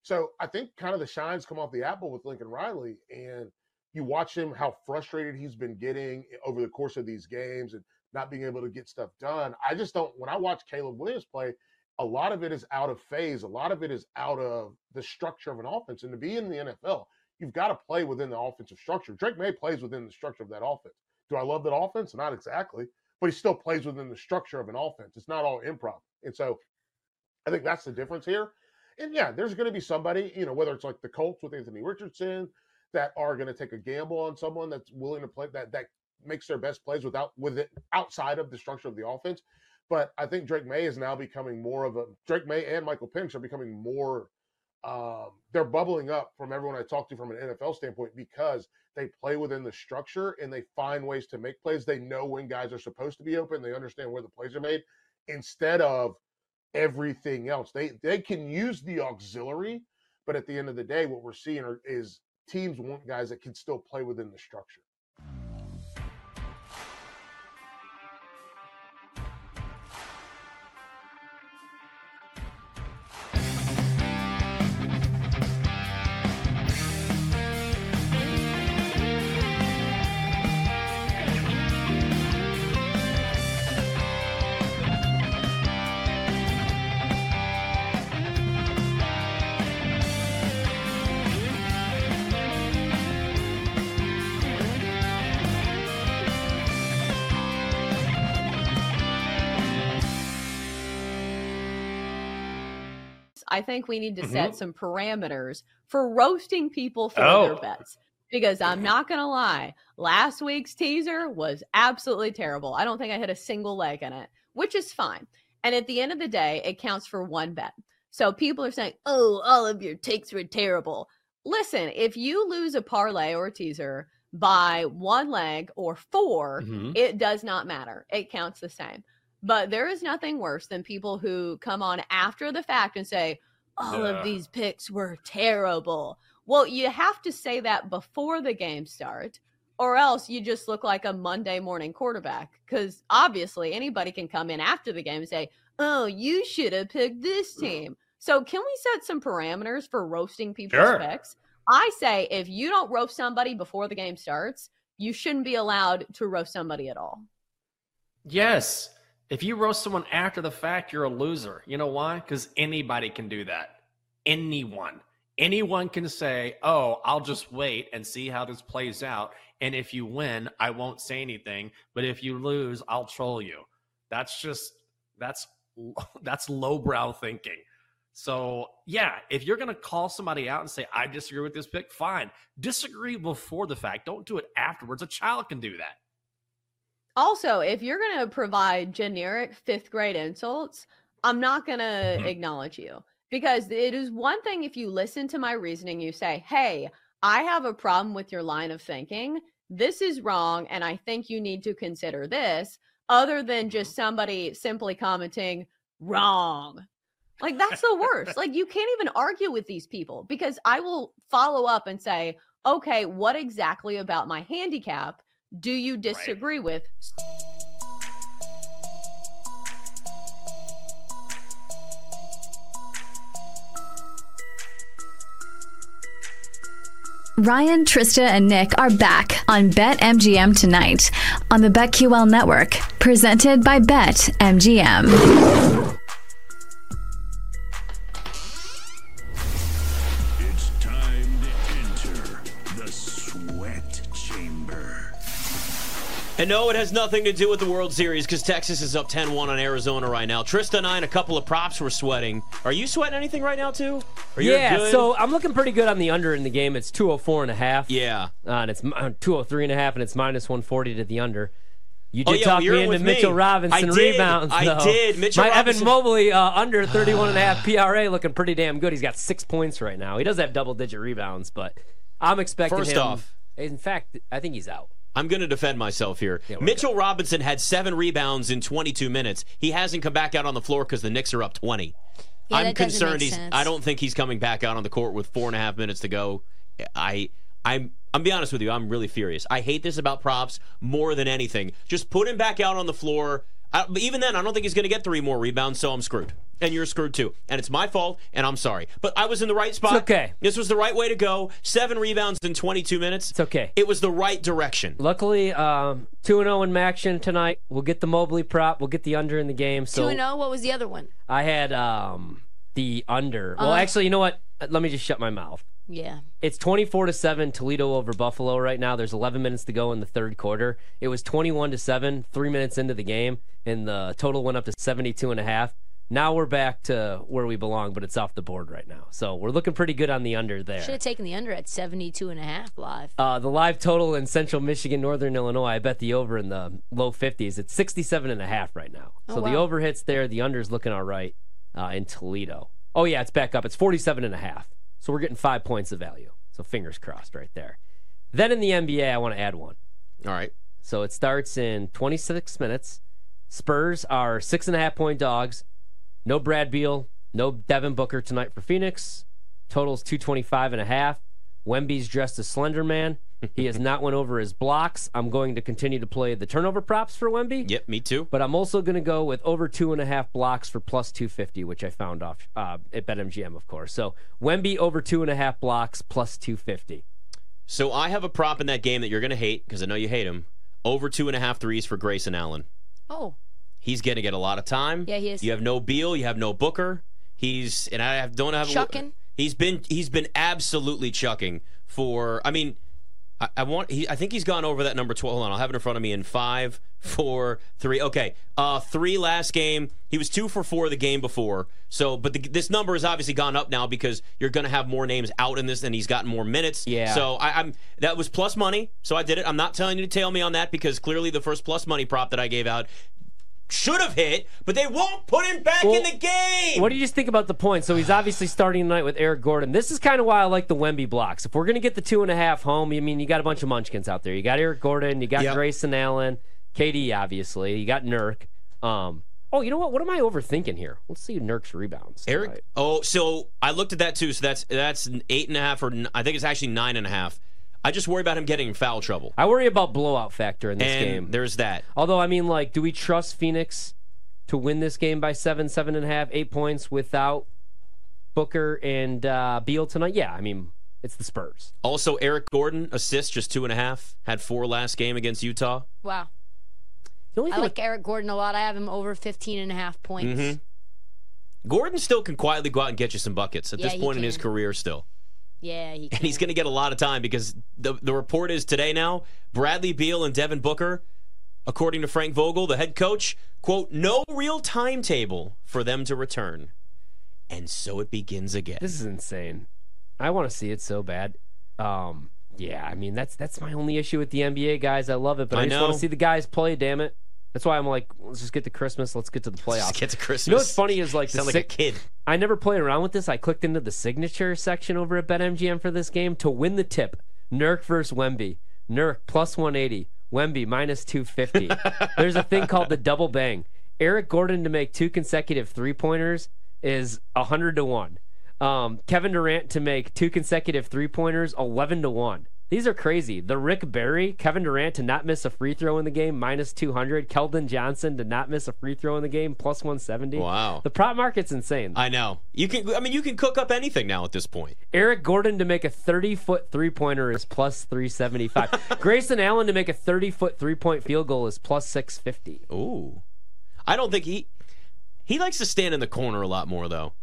So I think kind of the shines come off the apple with Lincoln Riley, and you watch him how frustrated he's been getting over the course of these games and not being able to get stuff done. I just don't. When I watch Caleb Williams play, a lot of it is out of phase. A lot of it is out of the structure of an offense. And to be in the NFL, you've got to play within the offensive structure. Drake Maye plays within the structure of that offense. Do I love that offense? Not exactly, but he still plays within the structure of an offense. It's not all improv. And so I think that's the difference here. And yeah, there's going to be somebody, you know, whether it's like the Colts with Anthony Richardson that are going to take a gamble on someone that's willing to play that that makes their best plays without with it outside of the structure of the offense. But I think Drake Maye is now becoming more of a Drake Maye and Michael Penix are becoming more um, they're bubbling up from everyone I talk to from an NFL standpoint because they play within the structure and they find ways to make plays. They know when guys are supposed to be open. They understand where the plays are made instead of everything else. They they can use the auxiliary, but at the end of the day, what we're seeing are, is teams want guys that can still play within the structure. I think we need to Mm-hmm. set some parameters for roasting people for Oh. their bets. Because I'm not going to lie, last week's teaser was absolutely terrible. I don't think I hit a single leg in it, which is fine. And at the end of the day, it counts for one bet. So people are saying, oh, all of your takes were terrible. Listen, if you lose a parlay or a teaser by one leg or 4 Mhm. it does not matter. It counts the same. But there is nothing worse than people who come on after the fact and say, all Yeah. of these picks were terrible. Well, you have to say that before the game starts, or else you just look like a Monday morning quarterback. Because obviously, anybody can come in after the game and say, oh, you should have picked this mm. team. So, can we set some parameters for roasting people's Sure. picks? I say if you don't roast somebody before the game starts, you shouldn't be allowed to roast somebody at all. Yes. If you roast someone after the fact, you're a loser. You know why? Because anybody can do that. Anyone. Anyone can say, oh, I'll just wait and see how this plays out. And if you win, I won't say anything. But if you lose, I'll troll you. That's just, that's, that's lowbrow thinking. So, yeah, if you're going to call somebody out and say, I disagree with this pick, fine. Disagree before the fact. Don't do it afterwards. A child can do that. Also, if you're going to provide generic fifth grade insults, I'm not going to Mhm. acknowledge you because it is one thing if you listen to my reasoning, you say, Hey, I have a problem with your line of thinking. This is wrong. And I think you need to consider this, other than just somebody simply commenting, wrong. Like, that's the worst. like, you can't even argue with these people because I will follow up and say, Okay, what exactly about my handicap do you disagree with? Ryan, Trysta, and Nick are back on BetMGM tonight on the BetQL network, presented by BetMGM. And no, it has nothing to do with the World Series because Texas is up 10 1 on Arizona right now. Trysta and I and a couple of props were sweating. Are you sweating anything right now, too? Are you yeah, good? so I'm looking pretty good on the under in the game. It's 204 and a half. Yeah. Uh, and it's 203 and a half, and it's minus 140 to the under. You Oh, did yeah, talk well, me into with me. Mitchell Robinson I did. rebounds. I did. Mitchell My Robinson- Evan Mobley uh, under 31 and a half PRA looking pretty damn good. He's got six points right now. He does have double digit rebounds, but I'm expecting First him. off- in fact, I think he's out. I'm going to defend myself here. we're Mitchell Robinson had seven rebounds in 22 minutes. He hasn't come back out on the floor because the Knicks are up 20. Yeah, I'm concerned. He's. sense. I don't think he's coming back out on the court with four and a half minutes to go. I. I'm. I'm be honest with you. I'm really furious. I hate this about props more than anything. Just put him back out on the floor. I, but even then, I don't think he's going to get three more rebounds. So I'm screwed, and you're screwed too. And it's my fault, and I'm sorry. But I was in the right spot. It's okay. This was the right way to go. Seven rebounds in 22 minutes. It's okay. It was the right direction. Luckily, um, 2 0 in MACtion tonight. We'll get the Mobley prop. We'll get the under in the game. So 2 0. What was the other one? I had um, the under. Well, Uh. actually, you know what? Let me just shut my mouth. Yeah. It's 24 to 7 Toledo over Buffalo right now. There's 11 minutes to go in the third quarter. It was 21 to 7 3 minutes into the game and the total went up to 72 and a half. Now we're back to where we belong, but it's off the board right now. So, we're looking pretty good on the under there. Should have taken the under at 72 and a half live. Uh, the live total in Central Michigan, Northern Illinois, I bet the over in the low 50s. It's 67 and a half right now. Oh, so the over hits there. The under's looking all right uh, in Toledo. Oh, yeah, it's back up. It's 47 and a half. So we're getting five points of value. So fingers crossed right there. Then in the NBA, I want to add one. All right. So it starts in 26 minutes. Spurs are six and a half point dogs No Brad Beal, no Devin Booker tonight for Phoenix. Totals 225 and a half. Wemby's dressed as Slender Man. He has not went over his blocks. I'm going to continue to play the turnover props for Wemby. Yep, me too. But I'm also going to go with over two and a half blocks for plus 250, which I found off uh, at BetMGM, of course. So Wemby over two and a half blocks plus 250. So I have a prop in that game that you're going to hate because I know you hate him. Over two and a half threes for Grayson Allen. Oh, He's going to get a lot of time. Yeah, he is. You have no Beal. You have no Booker. He's and I have, don't have a. Chucking. He's been he's been absolutely chucking for. I mean, I, I want. He, I think he's gone over that number twelve. Hold on, I'll have it in front of me in five, four, three. Okay, uh, three last game. He was two for four the game before. So, but the, this number has obviously gone up now because you're going to have more names out in this, and he's gotten more minutes. Yeah. So I, I'm that was plus money. So I did it. I'm not telling you to tail me on that because clearly the first plus money prop that I gave out should have hit, but they won't put him back in the game. What do you just think about the point? So he's obviously starting tonight with Eric Gordon. This is kind of why I like the Wemby blocks. If we're going to get the two and a half home, I mean, you got a bunch of munchkins out there. You got Eric Gordon, you got Yep. Grayson Allen, KD, obviously. You got Nurk. Um, oh, you know what? What am I overthinking here? Let's see Nurk's rebounds. Eric. tonight. Oh, so I looked at that too. So that's that's an eight and a half, or I think it's actually nine and a half. I just worry about him getting in foul trouble. I worry about blowout factor in this and game. there's that. Although, I mean, like, do we trust Phoenix to win this game by seven, seven and a half, eight points without Booker and uh, Beal tonight? Yeah, I mean, it's the Spurs. Also, Eric Gordon assists just two and a half. Had four last game against Utah. wow. The only I thing like Eric Gordon a lot. I have him over 15 and a half points. Mhm. Gordon still can quietly go out and get you some buckets at Yeah, this point in his career still. Yeah, he And he's going to get a lot of time because the, the report is today now Bradley Beal and Devin Booker, according to Frank Vogel, the head coach, quote, no real timetable for them to return. And so it begins again. This is insane. I want to see it so bad. Um, yeah, I mean that's that's my only issue with the NBA guys. I love it, but I, I just want to see the guys play. Damn it! That's why I'm like, let's just get to Christmas. Let's get to the playoffs. Just get to Christmas. You know what's funny is like the Sound like a kid. I never played around with this. I clicked into the signature section over at BetMGM for this game to win the tip. Nurk versus Wemby. Nurk plus 180. Wemby minus 250. There's a thing called the double bang. Eric Gordon to make two consecutive three pointers is 100 to 1. Um, Kevin Durant to make two consecutive three pointers, 11 to 1. These are crazy. The Rick Barry, Kevin Durant to not miss a free throw in the game, minus 200. Keldon Johnson to not miss a free throw in the game, plus 170. Wow. The prop market's insane. I know. You can. I mean, you can cook up anything now at this point. Eric Gordon to make a 30 foot three pointer is plus 375. Grayson Allen to make a 30 foot three point field goal is plus 650. Ooh, I don't think he he likes to stand in the corner a lot more though.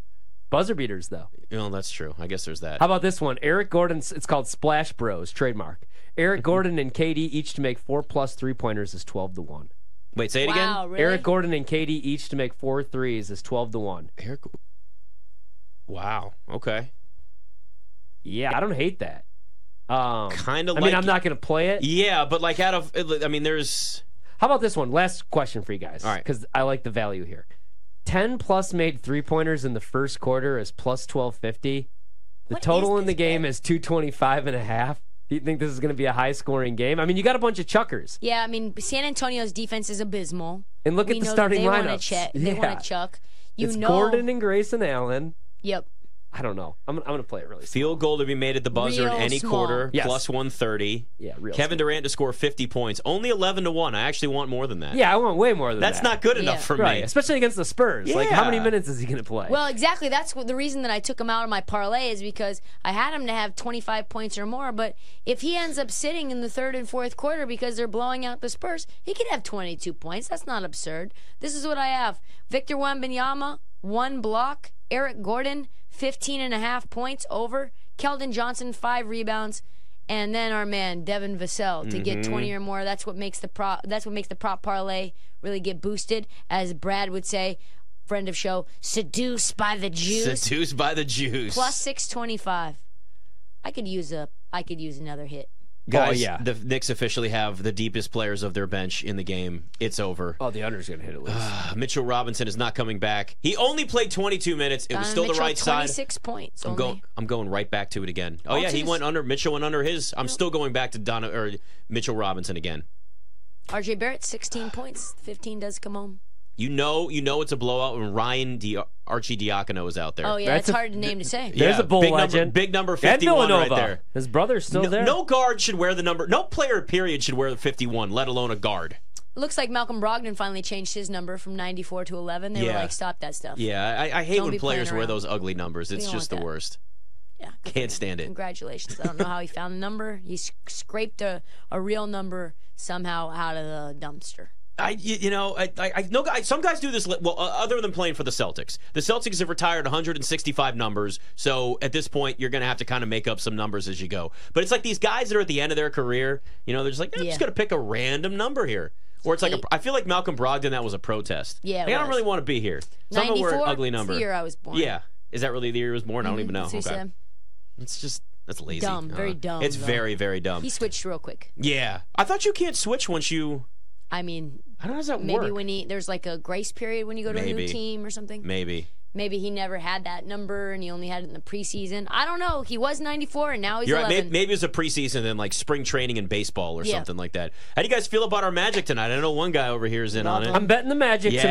Buzzer beaters, though. You know, that's true. I guess there's that. How about this one? Eric Gordon, it's called Splash Bros, trademark. Eric Gordon and KD each to make four plus three pointers is 12 to 1. Wait, say it Wow, again. really? Eric Gordon and KD each to make four threes is 12 to 1. Eric. Wow. Okay. Yeah, I don't hate that. Um, Kind of I like. mean, I'm not going to play it. Yeah, but like out of, I mean, there's. How about this one? Last question for you guys. All right. Because I like the value here. 10 plus made three pointers in the first quarter is plus 1250. The What total in the game bet? is 225 and a half. Do you think this is going to be a high scoring game? I mean, you got a bunch of chuckers. Yeah, I mean San Antonio's defense is abysmal. And look we at the starting they wanna lineups. check- They want to chuck. You it's know. Gordon and Grayson Allen. Yep. I don't know. I'm, I'm going to play it really small. Field goal to be made at the buzzer Real in any small. quarter, Yes. plus 130. Yeah, real Kevin small. Durant to score 50 points. Only 11 to 1. I actually want more than that. Yeah, I want way more than That's that. That's not good Yeah. enough for right, me. especially against the Spurs. Like, how many minutes is he going to play? Well, exactly. That's what the reason that I took him out of my parlay is because I had him to have 25 points or more. But if he ends up sitting in the third and fourth quarter because they're blowing out the Spurs, he could have 22 points. That's not absurd. This is what I have: Victor Wembanyama, one block. Eric Gordon, 15 and a half points over. Keldon Johnson, five rebounds. And then our man Devin Vassell to get mm-hmm. 20 or more. That's what makes the prop. That's what makes the prop parlay really get boosted, as Brad would say, friend of show, seduced by the juice. Seduced by the juice. Plus 625. I could use a. I could use another hit. Oh, Guys, Oh, yeah. the Knicks officially have the deepest players of their bench in the game. It's over. oh, the under's going to hit at least. Mitchell Robinson is not coming back. He only played 22 minutes. It was Donovan still the Mitchell, right side. 26 points. I'm only. going. I'm going right back to it again. Oh Oh, yeah, he went under. Mitchell went under his. I'm still going back to Donna or Mitchell Robinson again. RJ Barrett, 16 points. 15 does come home. You know, you know it's a blowout when Ryan Di- Arcidiacono is out there. Oh yeah, That's it's a- hard to name to say. There's Yeah, a bull big number- legend. big number And 51 right there. His brother's still no, there. no guard should wear the number. No player, period, should wear the 51, let alone a guard. Looks like Malcolm Brogdon finally changed his number from 94 to 11. They were Yeah. like, stop that stuff. Yeah, I, I hate Don't when players wear those ugly numbers. It's just the that. worst. Yeah. Can't stand it. Congratulations. I don't know how he found the number. He s- scraped a, a real number somehow out of the dumpster. I, you, know, I, I, I know guys, some guys do this. Well, uh, other than playing for the Celtics, the Celtics have retired 165 numbers. So at this point, you're going to have to kind of make up some numbers as you go. But it's like these guys that are at the end of their career. You know, they're just like, I'm Yeah. just going to pick a random number here. Or it's like a, I feel like Malcolm Brogdon. That was a protest. Yeah, Like, I don't really want to be here. So I'm gonna wear an 94? ugly It's the year I was born. Yeah, is that really the year he was born? I don't even know. what he Okay. said. It's just that's lazy. Dumb, very dumb, It's though. very very dumb. He switched real quick. Yeah, I thought you can't switch once you. I mean, How does that maybe work? when he there's like a grace period when you go to a new team or something. Maybe. Maybe he never had that number and he only had it in the preseason. I don't know. He was 94 and now he's You're right. 11. Maybe, maybe it's a preseason and like spring training in baseball or Yeah. something like that. How do you guys feel about our Magic tonight? I know one guy over here is in on it. I'm betting the Magic Yes.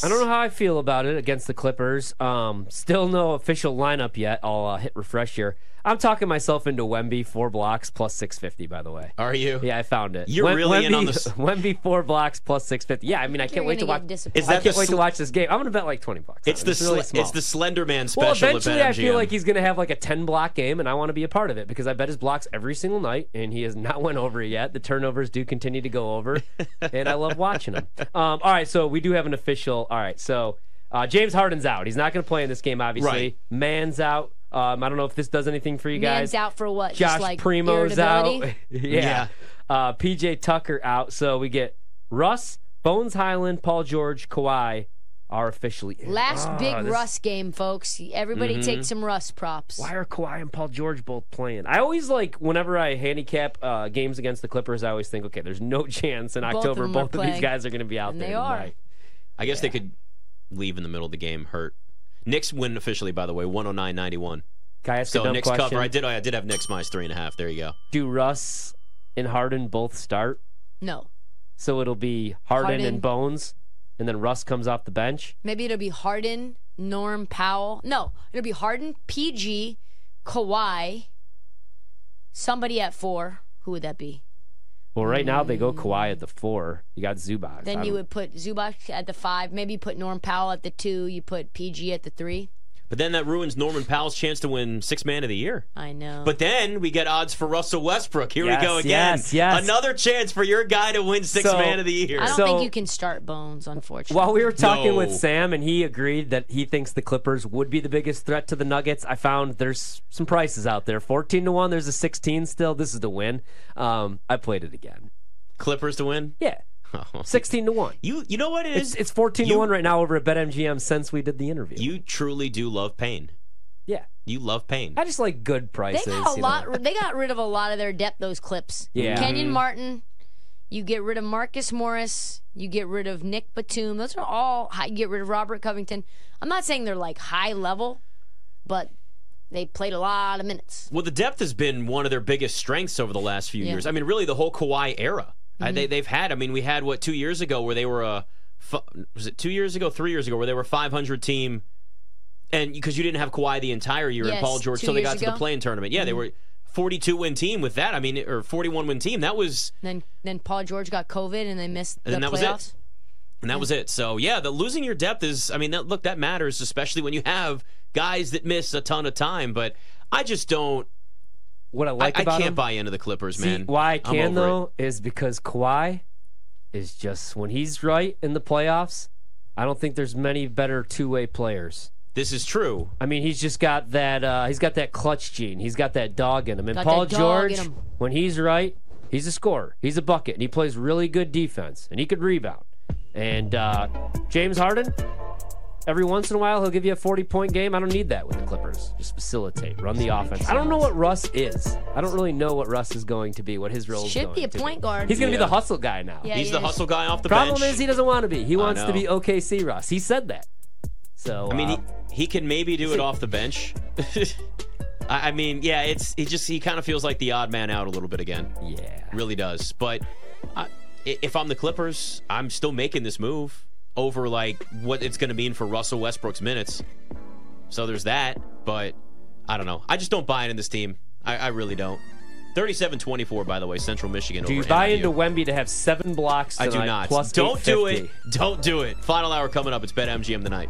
tonight. I don't know how I feel about it against the Clippers. Um, still no official lineup yet. I'll uh, hit refresh here. I'm talking myself into Wemby four blocks plus 650. By the way, Are you? yeah, I found it. You're Wem- really in Wemby, on this- Wemby four blocks plus 650. Yeah, I mean, I You're can't wait to gonna watch. get disappointed. Is I can't the wait to watch this game. I'm gonna bet like 20 bucks. on It's it. the It's really sl- it's the Slender Man special. Well, eventually, at I feel like he's going to have like a 10 block game, and I want to be a part of it because I bet his blocks every single night, and he has not went over yet. The turnovers do continue to go over, and I love watching him. Um, all right, so we do have an official. All right, so uh, James Harden's out. He's not going to play in this game, obviously. Right. Man's out. Um, I don't know if this does anything for you guys. Man's out for what? Josh Just like Primo's out. yeah. Yeah. Uh, PJ Tucker out. So we get Russ, Bones Highland, Paul George, Kawhi are officially in. Last Ah, big this- Mm-hmm. Russ game, folks. Everybody take some Russ props. Why are Kawhi and Paul George both playing? I always like whenever I handicap uh, games against the Clippers. I always think, okay, there's no chance in Both of October them both of these guys are going to be out And there they are. tonight. I guess they could leave in the middle of the game hurt. Knicks win officially, by the way, 109-91. Can I ask a So dumb Knicks question? cover. I did. I did have Knicks minus three and a half. There you go. Do Russ and Harden both start? No. So it'll be Harden, Harden. and Bones, and then Russ comes off the bench. Maybe it'll be Harden, Norm Powell. No, it'll be Harden, PG, Kawhi, somebody at four. Who would that be? Well, right now they go Kawhi at the four. You got Zubac. Then you would put Zubac at the five. Maybe you put Norm Powell at the two. You put PG at the three. But then that ruins Norman Powell's chance to win Six Man of the Year. I know. But then we get odds for Russell Westbrook. Here Yes, we go again. yes, yes. Another chance for your guy to win Six So- Man of the Year. I don't So- think you can start Bones, unfortunately. While we were talking with Sam and he agreed that he thinks the Clippers would be the biggest threat to the Nuggets, I found there's some prices out there. 14 to 1, there's a 16 still. This is the win. Um, I played it again. Clippers to win. Yeah. 16 to 1. You you know what it It's it's 14 You- to 1 right now over at BetMGM since we did the interview. You truly do love pain. yeah. You love pain. I just like good they prices. got a you know. lot. They got rid of a lot of their depth. Those clips. Yeah. Kenyon mm-hmm. Martin. You get rid of Marcus Morris. You get rid of Nick Batum. Those are all. High, you get rid of Robert Covington. I'm not saying they're like high level, but they played a lot of minutes. Well, the depth has been one of their biggest strengths over the last few Yeah. years. I mean, really, the whole Kawhi era. Mm-hmm. they, they've had. I mean, we had what two years ago where they were a. Was it two years ago, three years ago, where they were 500 team, and because you didn't have Kawhi the entire year and Paul George till they got to the. Mm-hmm. playing tournament. Yeah, they were 42 win team with that. I mean, or 41 win team. That was Then then Paul George got COVID and they missed And the that was it. And that was it. So yeah, the losing your depth is. I mean, that, look, that matters, especially when you have guys that miss a ton of time. But I just don't. What I I, like I about I can't him, buy into the Clippers, See, man. why I can though is because Kawhi is just when he's right in the playoffs. I don't think there's many better two-way players. This is true. I mean, he's just got that. Uh, he's got that clutch gene. He's got that dog in him. And Got Paul that dog in George, when he's right, he's a scorer. He's a bucket, and he plays really good defense, and he could rebound. And uh, James Harden, every once in a while, he'll give you a 40-point game. I don't need that with the Clippers. Just facilitate, run the offense. I don't know what Russ is. I don't really know what Russ is going to be. What his role is Should going be a to point guard. He's going to be the hustle guy now. Yeah, He's he the is. hustle guy off the bench. Problem bench. is he doesn't want to be. He wants to be OKC Russ. He said that. So I mean, uh, he, he can maybe do it off the bench. I, I mean, yeah, it's he just he kind of feels like the odd man out a little bit again. yeah. Really does. But I, i- if I'm the Clippers, I'm still making this move. Over like what it's going to mean for Russell Westbrook's minutes. So there's that, but I don't know. I just don't buy into this team. I, I really don't. 37-24, by the way, Central Michigan. Do you buy NIU. into Wemby to have seven blocks? I do not. Plus Don't do it. Don't do it. Final hour coming up. It's Bet MGM tonight.